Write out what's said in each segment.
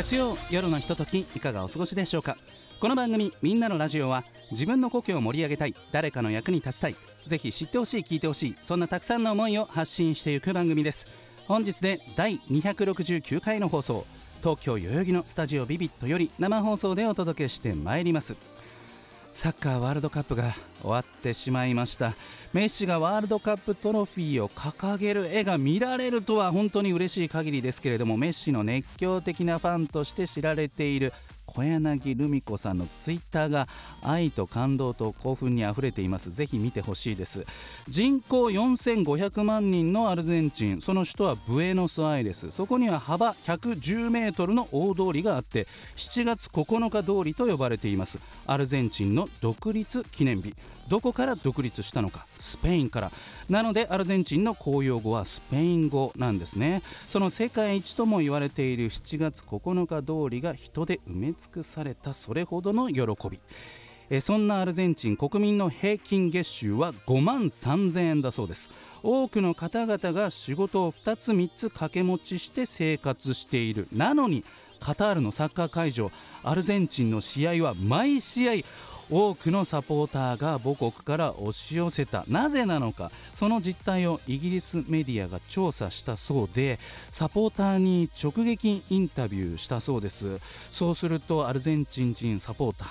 月曜夜のひとときいかがお過ごしでしょうか？この番組「みんなのラジオは」自分の故郷を盛り上げたい誰かの役に立ちたいぜひ知ってほしい聞いてほしいそんなたくさんの思いを発信していく番組です。本日で第269回の放送東京代々木のスタジオビビットより生放送でお届けしてまいります。サッカーワールドカップが終わってしまいました。メッシがワールドカップトロフィーを掲げる絵が見られるとは本当に嬉しい限りですけれどもメッシの熱狂的なファンとして知られている小柳ルミ子さんのツイッターが愛と感動と興奮にあふれています。ぜひ見てほしいです。人口4500万人のアルゼンチンその首都はブエノスアイレス。そこには幅110メートルの大通りがあって7月9日通りと呼ばれています。アルゼンチンの独立記念日。どこから独立したのかスペインから。なのでアルゼンチンの公用語はスペイン語なんですね。その世界一とも言われている7月9日通りが人で埋め尽くされた。それほどの喜び。えそんなアルゼンチン国民の平均月収は5万3000円だそうです。多くの方々が仕事を2つ3つ掛け持ちして生活している。なのにカタールのサッカー会場アルゼンチンの試合は毎試合多くのサポーターが母国から押し寄せた。なぜなのか。その実態をイギリスメディアが調査したそうでサポーターに直撃インタビューしたそうです。そうするとアルゼンチン人サポーター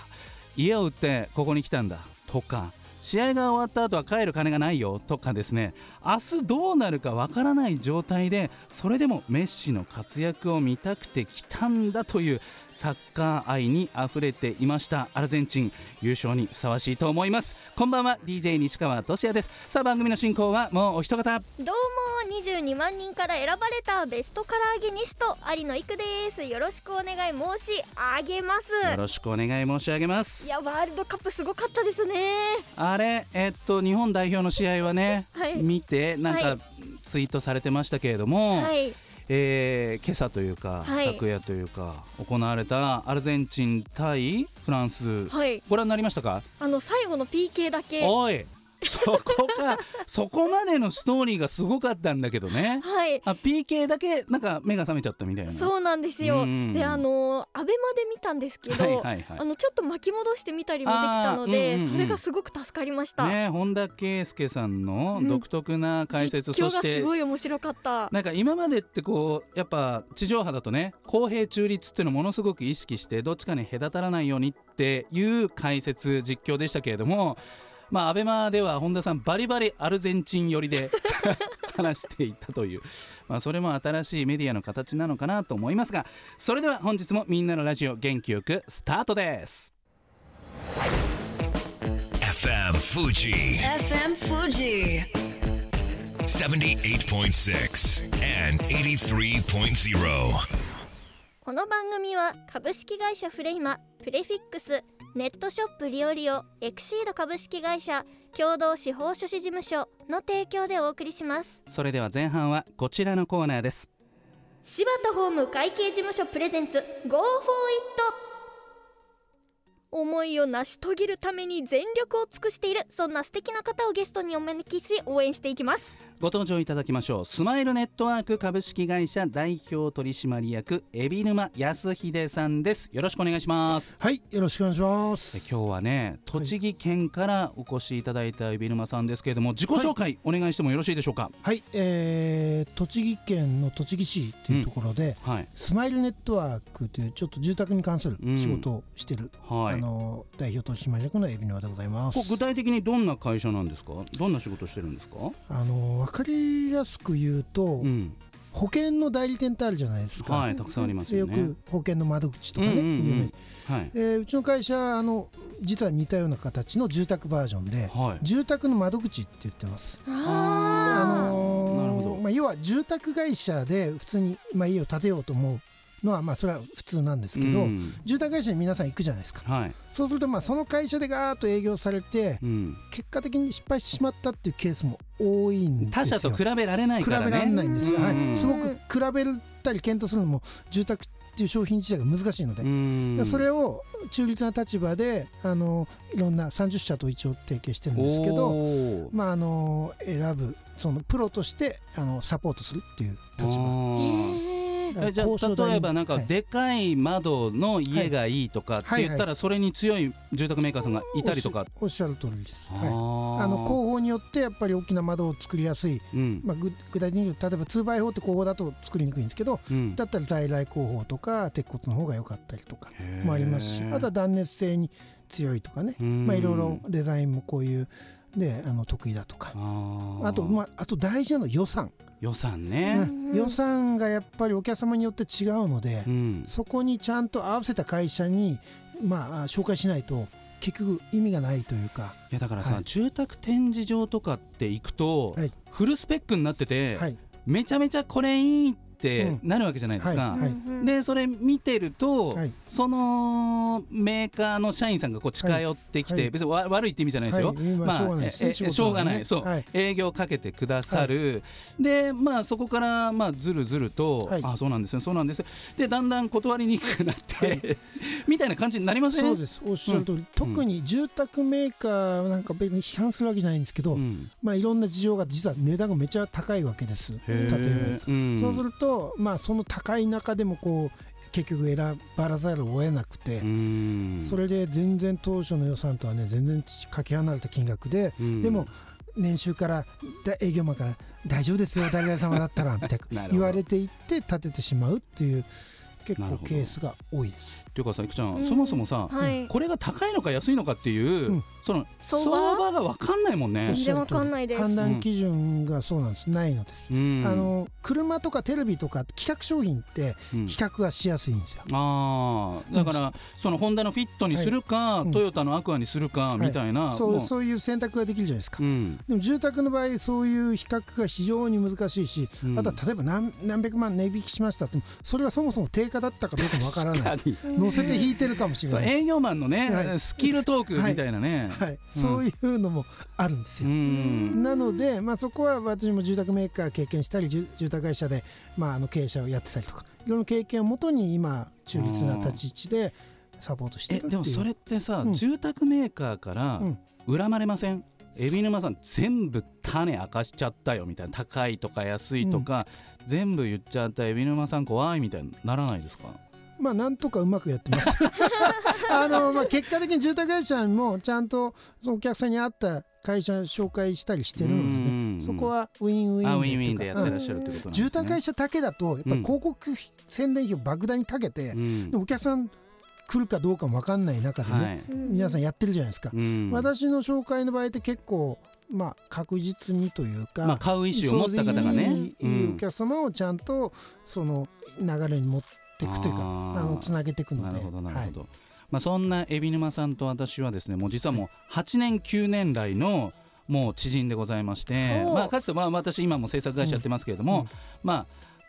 家を売ってここに来たんだとか試合が終わった後は帰る金がないよとかですね。明日どうなるかわからない状態でそれでもメッシの活躍を見たくて来たんだというサッカー愛にあふれていました。アルゼンチン優勝にふさわしいと思います。こんばんは。DJ 西川俊也ですさあ番組の進行はもうお一方どうも22万人から選ばれたベストカラーゲニスト有野育ですよろしくお願い申し上げます。よろしくお願い申し上げます。いやワールドカップすごかったですね。あれ？えっと日本代表の試合はね、はい見てなんか、はい。ツイートされてましたけれども、はい。えー今朝というか、はい。昨夜というか行われたアルゼンチン対フランス、はい。ご覧になりましたか？あの最後の PK だけそこかそこまでのストーリーがすごかったんだけどね。はい。あ PK だけなんか目が覚めちゃったみたいな。そうなんですよ。うんであのアベマで見たんですけど、はいはいはい。あのちょっと巻き戻してみたりもできたので、うんうんうんそれがすごく助かりました、ね本田圭佑さんの独特な解説、実況がそしてすごい面白かった。なんか今までってこうやっぱ地上波だとね公平中立っていうのをものすごく意識してどっちかに隔たらないようにっていう解説実況でしたけれどもまあアベマでは本田さんバリバリアルゼンチン寄りで 話していたという、まあ、それも新しいメディアの形なのかなと思いますがそれでは本日もみんなのラジオ元気よくスタートです。FM Fuji FM Fuji. 78.6 and 83.0. この番組は株式会社フレイマプレフィックスネットショップリオリオエクシード株式会社共同司法書士事務所の提供でお送りします。それでは前半はこちらのコーナーです。柴田ホーム会計事務所プレゼンツ Go for it 思いを成し遂げるために全力を尽くしているそんな素敵な方をゲストにお招きし応援していきますご登場いただきましょう。スマイルネットワーク株式会社代表取締役海老沼康秀さんです。よろしくお願いします。はい、よろしくお願いしまです。今日はね栃木県からお越しいただいた海老沼さんですけれども自己紹介お願いしてもよろしいでしょうか？はい、えー、栃木県の栃木市というところで、はい。スマイルネットワークというちょっと住宅に関する仕事をしてる、はい。あの代表取締役の海老沼でございまこす。具体的にどんな会社なんですか？どんな仕事してるんですか？あの分かりやすく言うと、うん。保険の代理店ってあるじゃないですか。はいたくさんありますよね。く保険の窓口とかね、うんうんうん。はい。えーうちの会社あの実は似たような形の住宅バージョンではい。住宅の窓口って言ってます。ああのーなるほど。まあ、要は住宅会社で普通に、まあ、家を建てようと思うのはまあそれは普通なんですけど、うん。住宅会社に皆さん行くじゃないですか。はい、そうするとまあその会社でガーッと営業されてうん、結果的に失敗してしまったっていうケースも多いんですよ。他社と比べられない比べからね。られないんですよ、はうん。い、すごく比べたり検討するのも住宅っていう商品自体が難しいので、うん。それを中立な立場であのいろんな30社と一応提携してるんですけど、まあ、あの選ぶそのプロとしてあのサポートするっていう立場えじゃ例えばなんかはい。でかい窓の家がいいとかって言ったらそれに強い住宅メーカーさんがいたりとか。おっしゃる通りです、はい、ああの工法によってやっぱり大きな窓を作りやすい、うん。まあ、ぐ具体的に例えば 2x4 って工法だと作りにくいんですけどうん。だったら在来工法とか鉄骨の方が良かったりとかもありますしあとは断熱性に強いとかね、うん。まあ、いろいろデザインもこういうであの得意だとか。あと,、まあ、あと大事なのは予算、予算うねん。予算がやっぱりお客様によって違うので、うん。そこにちゃんと合わせた会社に、まあ、紹介しないと結局意味がないというか、いやだからさ、はい。住宅展示場とかって行くと、はい。フルスペックになってて、はい。めちゃめちゃこれいいってなるわけじゃないですか。うんはいでそれ見てると、はい。そのメーカーの社員さんがこう近寄ってきて、はいはい。別にわ悪いって意味じゃないですよ。はいまあしょうがないそう、はい。営業かけてくださる、でまあそこからまあずるずると、はい。あそうなんですよそうなんです。よでだんだん断りにくくなって、はい。みたいな感じになりません？そうです。おっしゃる通り、特に住宅メーカーなんか別に批判するわけじゃないんですけど、うん。まあ、いろんな事情が実は値段がめちゃ高いわけです。例えばです、うん。そうすると、まあ、その高い中でもこう結局選ばらざるを得なくて、うん。それで全然当初の予算とはね全然かけ離れた金額で、うん。でも年収からだ営業マンから大丈夫ですよ誰々様だったらみたいな 言われていって立ててしまうっていう結構ケースが多いです。っていうかさいくちゃん、うん。そもそもさ、はい。これが高いのか安いのかっていう、うん。その相相場場が分かんないもんね。全然わかんないです。判断基準がそうなんです。ないのです。うん。あの車とかテレビとか企画商品ってうん。比較がしやすいんですよ。あー。だからそのホンダのフィットにするか、うん。トヨタのアクアにするかい。みたいな、そうもそういう選択ができるじゃないですか。うん。でも住宅の場合そういう比較が非常に難しいし、うん。あとは例えば何何百万値引きしましたってそれがそもそも定価だったかどうかもわからない。確かに乗せて引いてるかもしれない、営業マンのね、はい。スキルトークみたいなね、はい。そういうのもあるんですうよ。ん。なので、まあ、そこは私も住宅メーカー経験したり住住宅会社で、まあ、あの経営者をやってたりとかいろんな経験をもとに今中立な立ち位置でサポートしてえるでもそれってさ、うん。住宅メーカーからうん。恨まれません？海老沼さん全部種明かしちゃったよみたいな。高いとか安いとか、全部言っちゃった。海老沼さん怖いみたいにならないですか？まあなんとかうまくやってます。あの、まあ、結果的に住宅会社もちゃんとそのお客さんに合った会社紹介したりしてるのでうんねそこはウィンウィンであウィンウィンでやってらっしゃるってことね。住宅会社だけだとやっぱり広告費、宣伝費を莫大にかけて、お客さん来るかどうかも分かんない中でね、はい。皆さんやってるじゃないですか、うん。私の紹介の場合って結構まあ確実にというか、まあ買う意思を持った方がね。いいお客様をちゃんとその流れに持っていくというかあのつなげていくので。なるほどなるほど、はい。まあ、そんな海老沼さんと私はですねもう実はもう8年9年来のもう知人でございまして、まあ、かつてまあ私今も制作会社やってますけれども、うん。まあ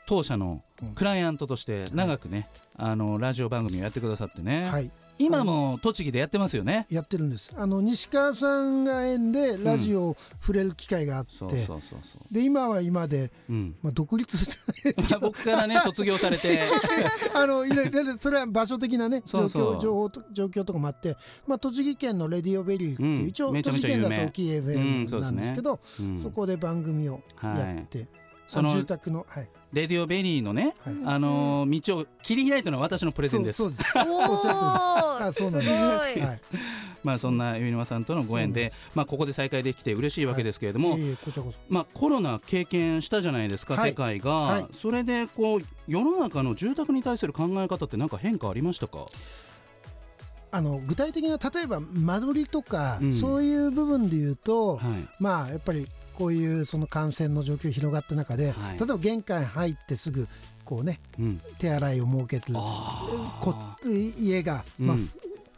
当社のうん。クライアントとして長くね、あのラジオ番組をやってくださってね、はい、今も栃木でやってますよね？やってるんです。あの西川さんが縁でラジオを触れる機会があって、そうそうそうそう。で今は今で、うん。まあ、独立じゃない 僕からね卒業されて、あのいろいろそれは場所的なね状況情報と状況とかもあって、まあ、栃木県のレディオベリーっていう、うん。一応栃木県だと大きいうん FM なんですけど、うんそこで番組をやって、そのあ住宅の、はいレディオベリーのね、はい。あのー道を切り開いたのは私のプレゼンです。そうそうです。おおっしゃる通りですあそうなんです。すはい、まあそんな海沼さんとのご縁で、まあここで再会できて嬉しいわけですけれども、い。えいえこちらこそ。まあコロナ経験したじゃないですか、はい。世界が、はい。それでこう世の中の住宅に対する考え方って何か変化ありましたか？あの具体的な例えば間取りとか、うん。そういう部分で言うと、はい。まあやっぱりこういうその感染の状況が広がった中で、はい。例えば玄関入ってすぐこうねうん。手洗いを設けてこ家が、まあうん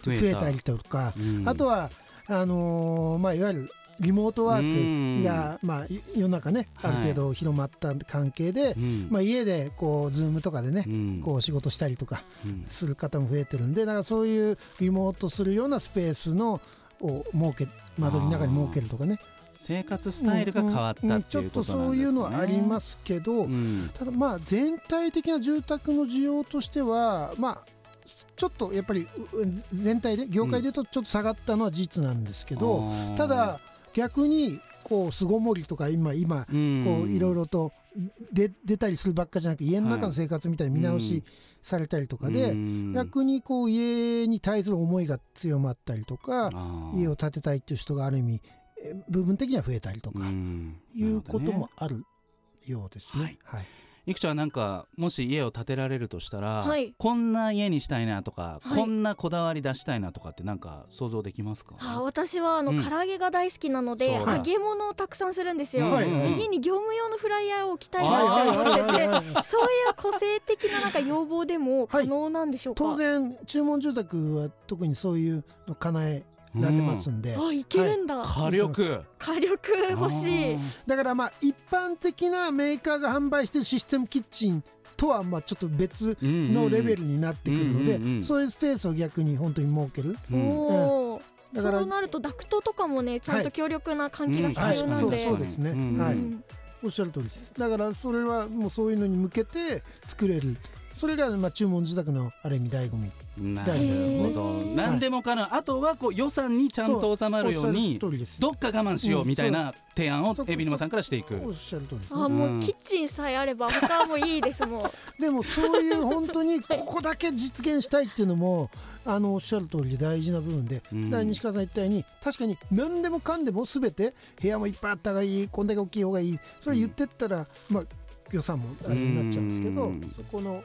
ふ増えたりとか、うん。あとはあのーまあいわゆるリモートワークが、まあ、い世の中ねあはい。る程度広まった関係で、うん。まあ、家でこうズームとかでね、うん。こう仕事したりとかうん。する方も増えてるんでだからそういうリモートするようなスペースのを設け間取りの中に設けるとかね。生活スタイルが変わったっていうことなんですかね、ちょっとそういうのはありますけど、うん。ただまあ全体的な住宅の需要としてはまあちょっとやっぱりう全体で業界でいうとちょっと下がったのは事実なんですけど、あー。ただ逆にこう巣ごもりとか今今うん。こういろいろと出出たりするばっかじゃなくて家の中の生活みたいに見直しされたりとかで、うん。逆にこう家に対する思いが強まったりとか家を建てたいっていう人がある意味え部分的には増えたりとかうん。いうこともあるようですね。はい。いくちゃんはなんかもし家を建てられるとしたら、はい。こんな家にしたいなとか、はい。こんなこだわり出したいなとかってなんか想像できますか？あ私はあの、うん。唐揚げが大好きなので揚げ物をたくさんするんですよ、はいはい家に業務用のフライヤーを置きたいはいなって思ってて、はいはいはい。そういう個性的ななんか要望でも可能なんでしょうか、当然注文住宅は特にそういうの叶えられますんで、あいけるんだ、火力火力欲しい。だからまあ一般的なメーカーが販売してるシステムキッチンとはまあちょっと別のレベルになってくるので、うんうんうん。うんそういうスペースを逆に本当に設けるうんおー。だからそうなるとダクトとかもねちゃんと強力な換気が必要なんで、そうですね、うんはいうん。おっしゃる通りです。だからそれはもうそういうのに向けて作れるそれがまあ注文住宅のある意味醍醐味。なるほど。へー何でもかな、あとはこう予算にちゃんと収まるようにおっしゃる通りです。どっか我慢しようみたいな提案を海老沼さんからしていく。おっしゃる通り。ですあもうキッチンさえあれば他はもういいですもん。でもそういう本当にここだけ実現したいっていうのもあのおっしゃる通りで大事な部分で、うん。西川さん言ったように確かに何でもかんでも全て部屋もいっぱいあった方がいいこんだけ大きい方がいいそれ言ってったら、まあ予算もあれになっちゃうんですけど、うん。そこの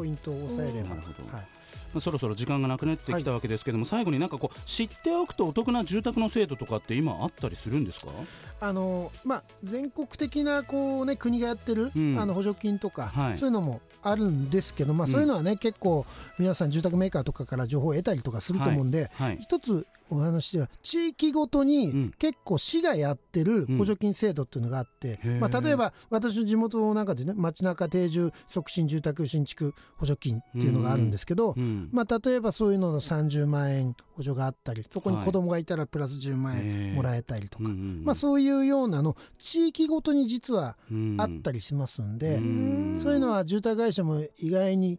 ポイントを抑えれば、そろそろ時間がなくなってきたわけですけども、最後になん。かこう知っておくとお得な住宅の制度とかって今あったりするんですかあのまあ、全国的なこう、ね、国がやってる、うん。あの補助金とか、はい。そういうのもあるんですけど、まあ、うん。そういうのはね、結構皆さん住宅メーカーとかから情報を得たりとかすると思うんで、はい。一つお話では地域ごとにうん。結構市がやってる補助金制度っていうのがあって、うんまあ、例えば私の地元なんかでね街中定住促進住宅新築補助金っていうのがあるんですけど、うん。まあ、例えばそういうのの30万円補助があったりそこに子供がいたらプラス10万円もらえたりとか、うんうんうん。まあ、そういうようなの地域ごとに実はうんあったりしますんで、うん。そういうのは住宅会社も意外に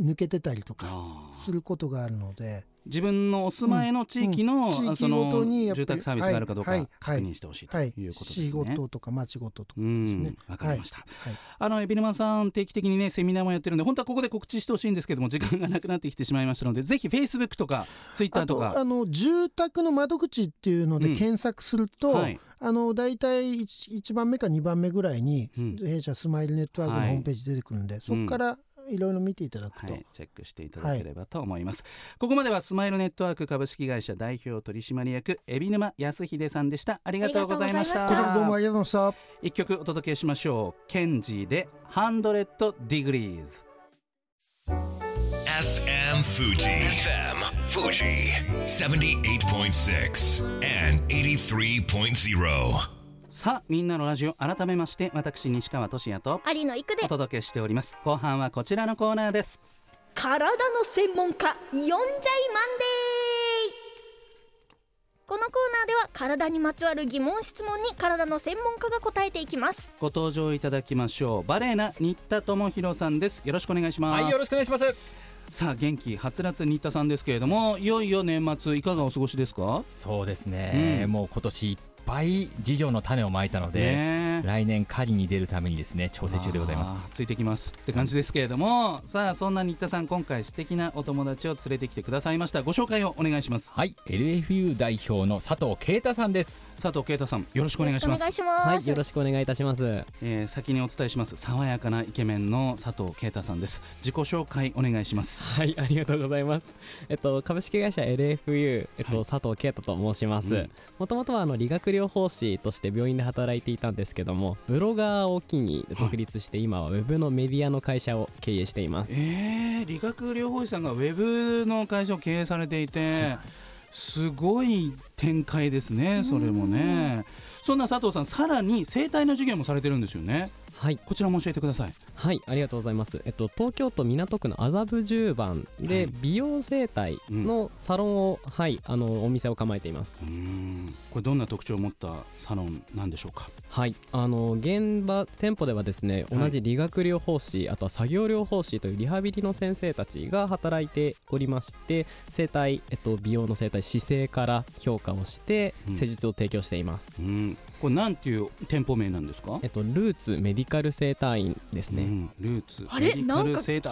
抜けてたりとかすることがあるので。自分のお住まいの地域の,、うん地域ごとに住宅サービスがあるかどうか確認してほしいとはいいうことですね。市ごととか町ごととかうですね。ん。わかりました。はいあの海老沼さん定期的にねセミナーもやってるんで本当はここで告知してほしいんですけども時間がなくなってきてしまいましたのでぜひ Facebook とか Twitter あとか。とあの住宅の窓口っていうのでうん。検索すると、はい。あの大体 1, 1番目か2番目ぐらいに、うん。弊社スマイルネットワークのはい。ホームページ出てくるんで、そこからいろいろ見ていただくと、はい、チェックしていただければと思います、ここまではスマイルネットワーク株式会社代表取締役海老沼康秀さんでしたありがとうございましたこちらどうもありがとうございました。一曲お届けしましょうケンジーで100 degrees FM Fuji. FM Fuji. 78.6 and 83.0. さあみんなのラジオ改めまして私西川俊也と有野育で。お届けしております。後半はこちらのコーナーです。体の専門家呼んじゃいマンデー。このコーナーでは体にまつわる疑問質問に体の専門家が答えていきます。ご登場いただきましょう。バレーナ新田智弘さんです。よろしくお願いします、はい、よろしくお願いします。さあ元気はつらつ新田さんですけれどもいよいよ年末いかがお過ごしですか？そうですね、うん。もう今年いっぱい事業の種をまいたので、来年狩りに出るためにですね調整中でございます。ついてきますって感じですけれどもさあそんな新田さん今回素敵なお友達を連れてきてくださいましたご紹介をお願いしますはい、LFU 代表の佐藤啓太さんです。佐藤啓太さんよろしくお願いしますよろしくお願いします、はい、よろしくお願いいたします。えー先にお伝えします爽やかなイケメンの佐藤啓太さんです自己紹介お願いしますはい、ありがとうございます。えっと、株式会社 LFU、えっと、はい佐藤啓太と申しますうん。もともとはあの理学療法士として病院で働いていたんですけども、ブロガーを機に独立して、今はウェブのメディアの会社を経営しています。えー、理学療法士さんがウェブの会社を経営されていて、すごい展開ですねそれもね。そんな佐藤さんさらに生態の授業もされてるんですよねはい。こちらも教えてください。はいありがとうございます、えっと、東京都港区の麻布十番ではい。美容整体のサロンを、はいあのお店を構えています。うーん。これどんな特徴を持ったサロンなんでしょうか？はい。あの現場店舗ではですねはい。同じ理学療法士、あとは作業療法士というリハビリの先生たちが働いておりまして整体、えっと、美容の整体姿勢から評価をしてうん。施術を提供しています、うん。これなんていう店舗名なんですか？えっと、ルーツメディカル整体院ですね、うん、ルーツ。あれ？メディカルなんか聞いた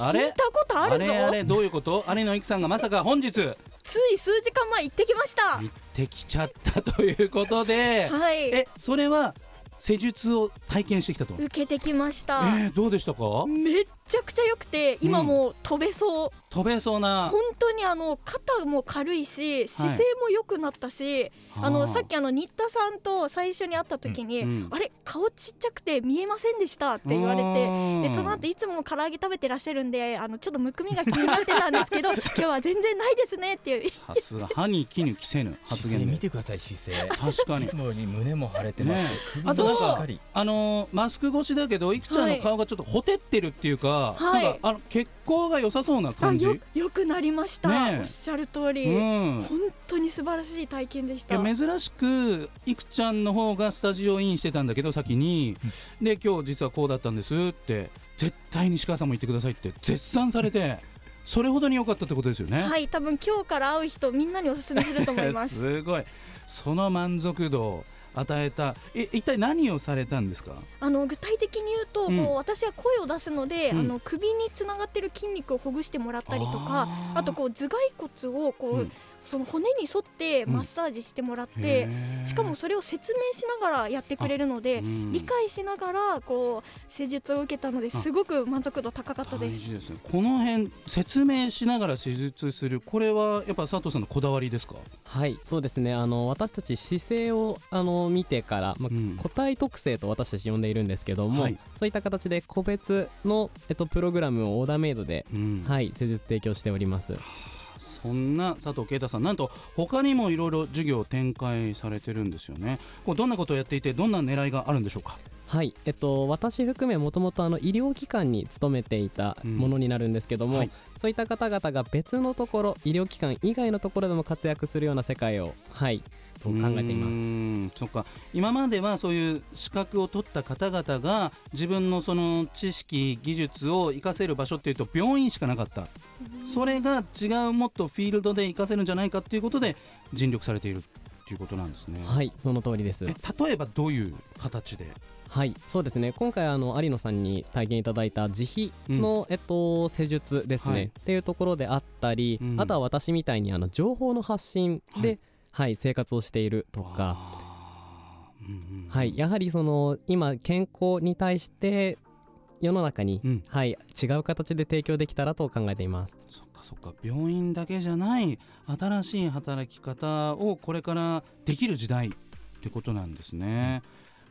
ことあるぞ。れあれ。どういうこと？有野由紀さんがまさか本日。行つい数時間前行ってきました。ってきちゃったということで。はい。えそれは施術を体験してきたと。受けてきました、えー、どうでしたか？めっちゃくちゃ良くて今もう飛べそう、飛べそうな。本当にあの肩も軽いし姿勢も良くなったし、あのさっきあの新田さんと最初に会った時に、うん。あれ顔ちっちゃくて見えませんでしたって言われてうん。でその後いつも唐揚げ食べてらっしゃるんであのちょっとむくみが気になってたんですけど 今日は全然ないですねっていう。さすが歯に衣着せぬ発姿勢言で見てください姿勢。確かに。いつもより胸も腫れてます、ね首あとなんかあのーマスク越しだけどいくちゃんの顔がちょっとほてってるっていうか、はいなんかあの血行が良さそうな感じ、あよよくなりました、ねえ。おっしゃる通り、うん。本当に素晴らしい体験でした。珍しくいくちゃんの方がスタジオインしてたんだけど先に、で今日実はこうだったんですって。絶対西川さんも言ってくださいって絶賛されて。それほどに良かったってことですよね。はい多分今日から会う人みんなにおすすめすると思います。すごい。その満足度。を与えた。え一体何をされたんですか？あの具体的に言うと、うん。こう私は声を出すので、うん。あの首につながってる筋肉をほぐしてもらったりとかあとこう頭蓋骨をこう、うんその骨に沿ってマッサージしてもらって、へー。しかもそれを説明しながらやってくれるので、うん。理解しながらこう施術を受けたのですごく満足度高かった大です。事ですね。この辺説明しながら施術するこれはやっぱ佐藤さんのこだわりですか？はいそうですね。あの私たち姿勢をあの見てから、まあうん。個体特性と私たち呼んでいるんですけども、はい。そういった形で個別の、えっと、プログラムをオーダーメイドで、うん。はい施術提供しておりますそんな佐藤啓太さんなんと他にもいろいろ授業を展開されてるんですよね。これどんなことをやっていてどんな狙いがあるんでしょうか？はい、えっと、私含めもともとあの医療機関に勤めていたものになるんですけども、うんはい。そういった方々が別のところ医療機関以外のところでも活躍するような世界をはいと考えています。そっか。今まではそういう資格を取った方々が自分のその知識技術を活かせる場所っていうと病院しかなかった。それが違うもっとフィールドで活かせるんじゃないかっていうことで尽力されているっていうことなんですね、はいその通りです。え例えばどういう形で？はいそうですね。今回あの有野さんに体験いただいた自費の、えっと、施術ですね、はい。っていうところであったり、うん。あとは私みたいにあの情報の発信で、はい。はい生活をしているとか。うんうんうん。はい、やはりその今健康に対して世の中に、うん。はい、違う形で提供できたらと考えています。そっかそっか。病院だけじゃない新しい働き方をこれからできる時代ってことなんですね。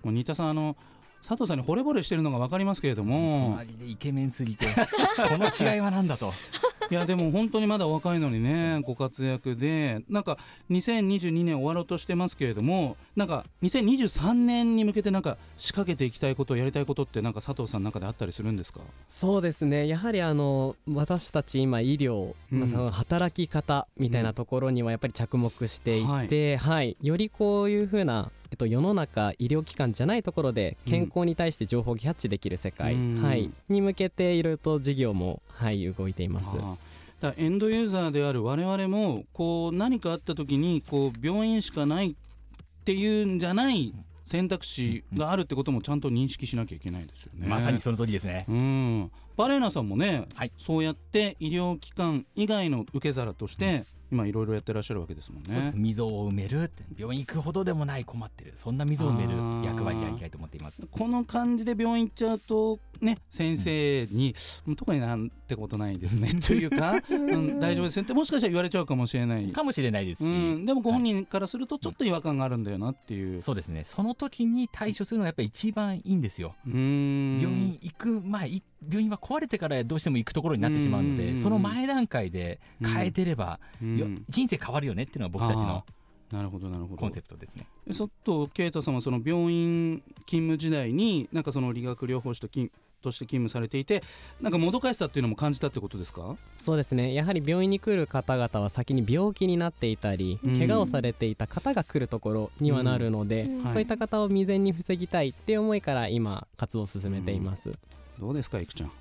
もう新田さんあの佐藤さんに惚れ惚れしてるのが分かりますけれども。イケメンすぎてこの違いは何だと。いやでも本当にまだお若いのにねご活躍でなんか2022年終わろうとしてますけれどもなんか2023年に向けてなんか仕掛けていきたいことやりたいことってなんか佐藤さんの中であったりするんですか？そうですね。やはりあの私たち今医療、うん。まあその働き方みたいなところにはやっぱり着目していて、はい。よりこういうふうな、えっと、世の中医療機関じゃないところで健康に対して情報をキャッチできる世界、うん。はい、に向けていろいろと事業も、はい、動いています。だエンドユーザーである我々もこう何かあった時にこう病院しかないっていうんじゃない選択肢があるってこともちゃんと認識しなきゃいけないですよね。まさにその通りですね。うん、バレーナさんもね、はい。そうやって医療機関以外の受け皿として、今いろいろやってらっしゃるわけですもんね。そうです。溝を埋めるって。病院行くほどでもない困ってる。そんな溝を埋める役割やりたいと思っています。この感じで病院行っちゃうとね先生に、特になんてことないですね。というか、うん、大丈夫ですよってもしかしたら言われちゃうかもしれない。かもしれないですし、うん、でもご本人からするとちょっと違和感があるんだよなっていう、そうですね。その時に対処するのがやっぱり一番いいんですよ。病院行く前い病院は壊れてからどうしても行くところになってしまうのうんうん。うんでその前段階で変えてれば、人生変わるよねっていうのが僕たちのなるほどなるほど。コンセプトですね。ちょっと啓太さんはその病院勤務時代になんかその理学療法士と勤として勤務されていてなんかもどかしさっていうのも感じたってことですか？そうですね。やはり病院に来る方々は先に病気になっていたり、うん。怪我をされていた方が来るところにはなるので、うん。はい。そういった方を未然に防ぎたいっていう思いから今活動を進めています、どうですかいくちゃん？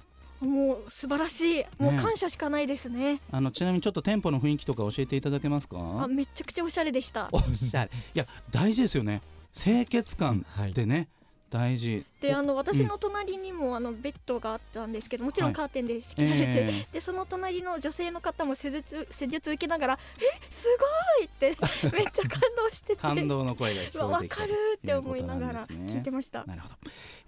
もう素晴らしい。もう感謝しかないですね。あのちなみにちょっと店舗の雰囲気とか教えていただけますか？あめちゃくちゃおしゃれでした。おしゃれ。いや大事ですよね。清潔感はいってね、大事。であの私の隣にもあのベッドがあったんですけどもちろはい。んカーテンで仕切られて、えでその隣の女性の方も施術施術受けながら「えすごい!」って めっちゃ感動してて。感動の声が聞こえてきた。分かるって思いながら聞いてました。なるほど、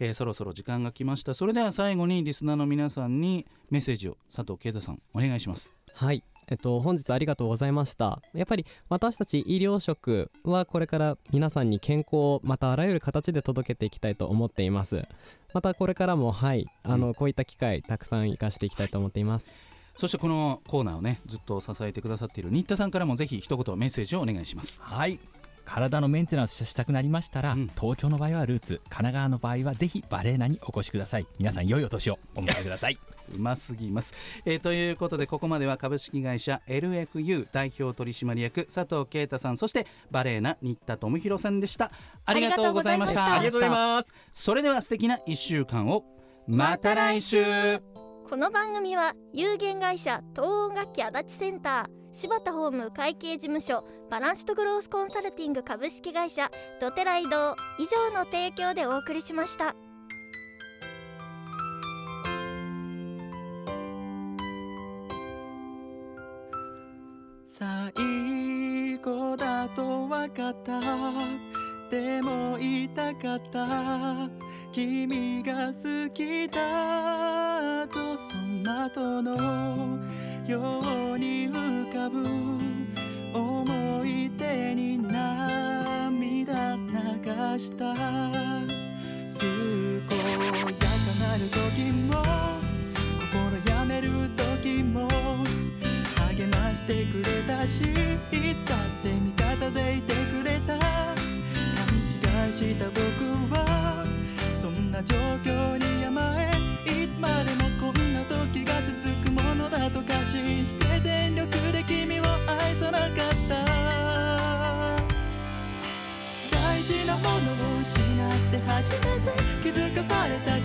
えーそろそろ時間が来ました。それでは最後にリスナーの皆さんにメッセージを佐藤啓太さんお願いします。はいえっと、本日ありがとうございました。やっぱり私たち医療職はこれから皆さんに健康をまたあらゆる形で届けていきたいと思っています。またこれからもはいあの、こういった機会たくさん生かしていきたいと思っています。そしてこのコーナーをねずっと支えてくださっている新田さんからもぜひ一言メッセージをお願いします。はい体のメンテナンスしたくなりましたら、うん。東京の場合はルーツ神奈川の場合はぜひバレーナにお越しください。皆さん良いお年をお迎えください。うますぎます、えーということでここまでは株式会社 LFU 代表取締役佐藤啓太さんそしてバレーナ新田智弘さんでした。ありがとうございました。ありがとうございます。それでは素敵な1週間を。また来週。この番組は有限会社東音楽器足立センター柴田ホーム会計事務所バランスとグロースコンサルティング株式会社ドテラ移動以上の提供でお送りしました。最後だと分かったでも言いたかった君が好きだとその後のように浮かぶ思い出に涙流した健やかなる時も心やめる時も励ましてくれた。しいつだって味方でいてくれた勘違いした僕はそんな状況気づかされた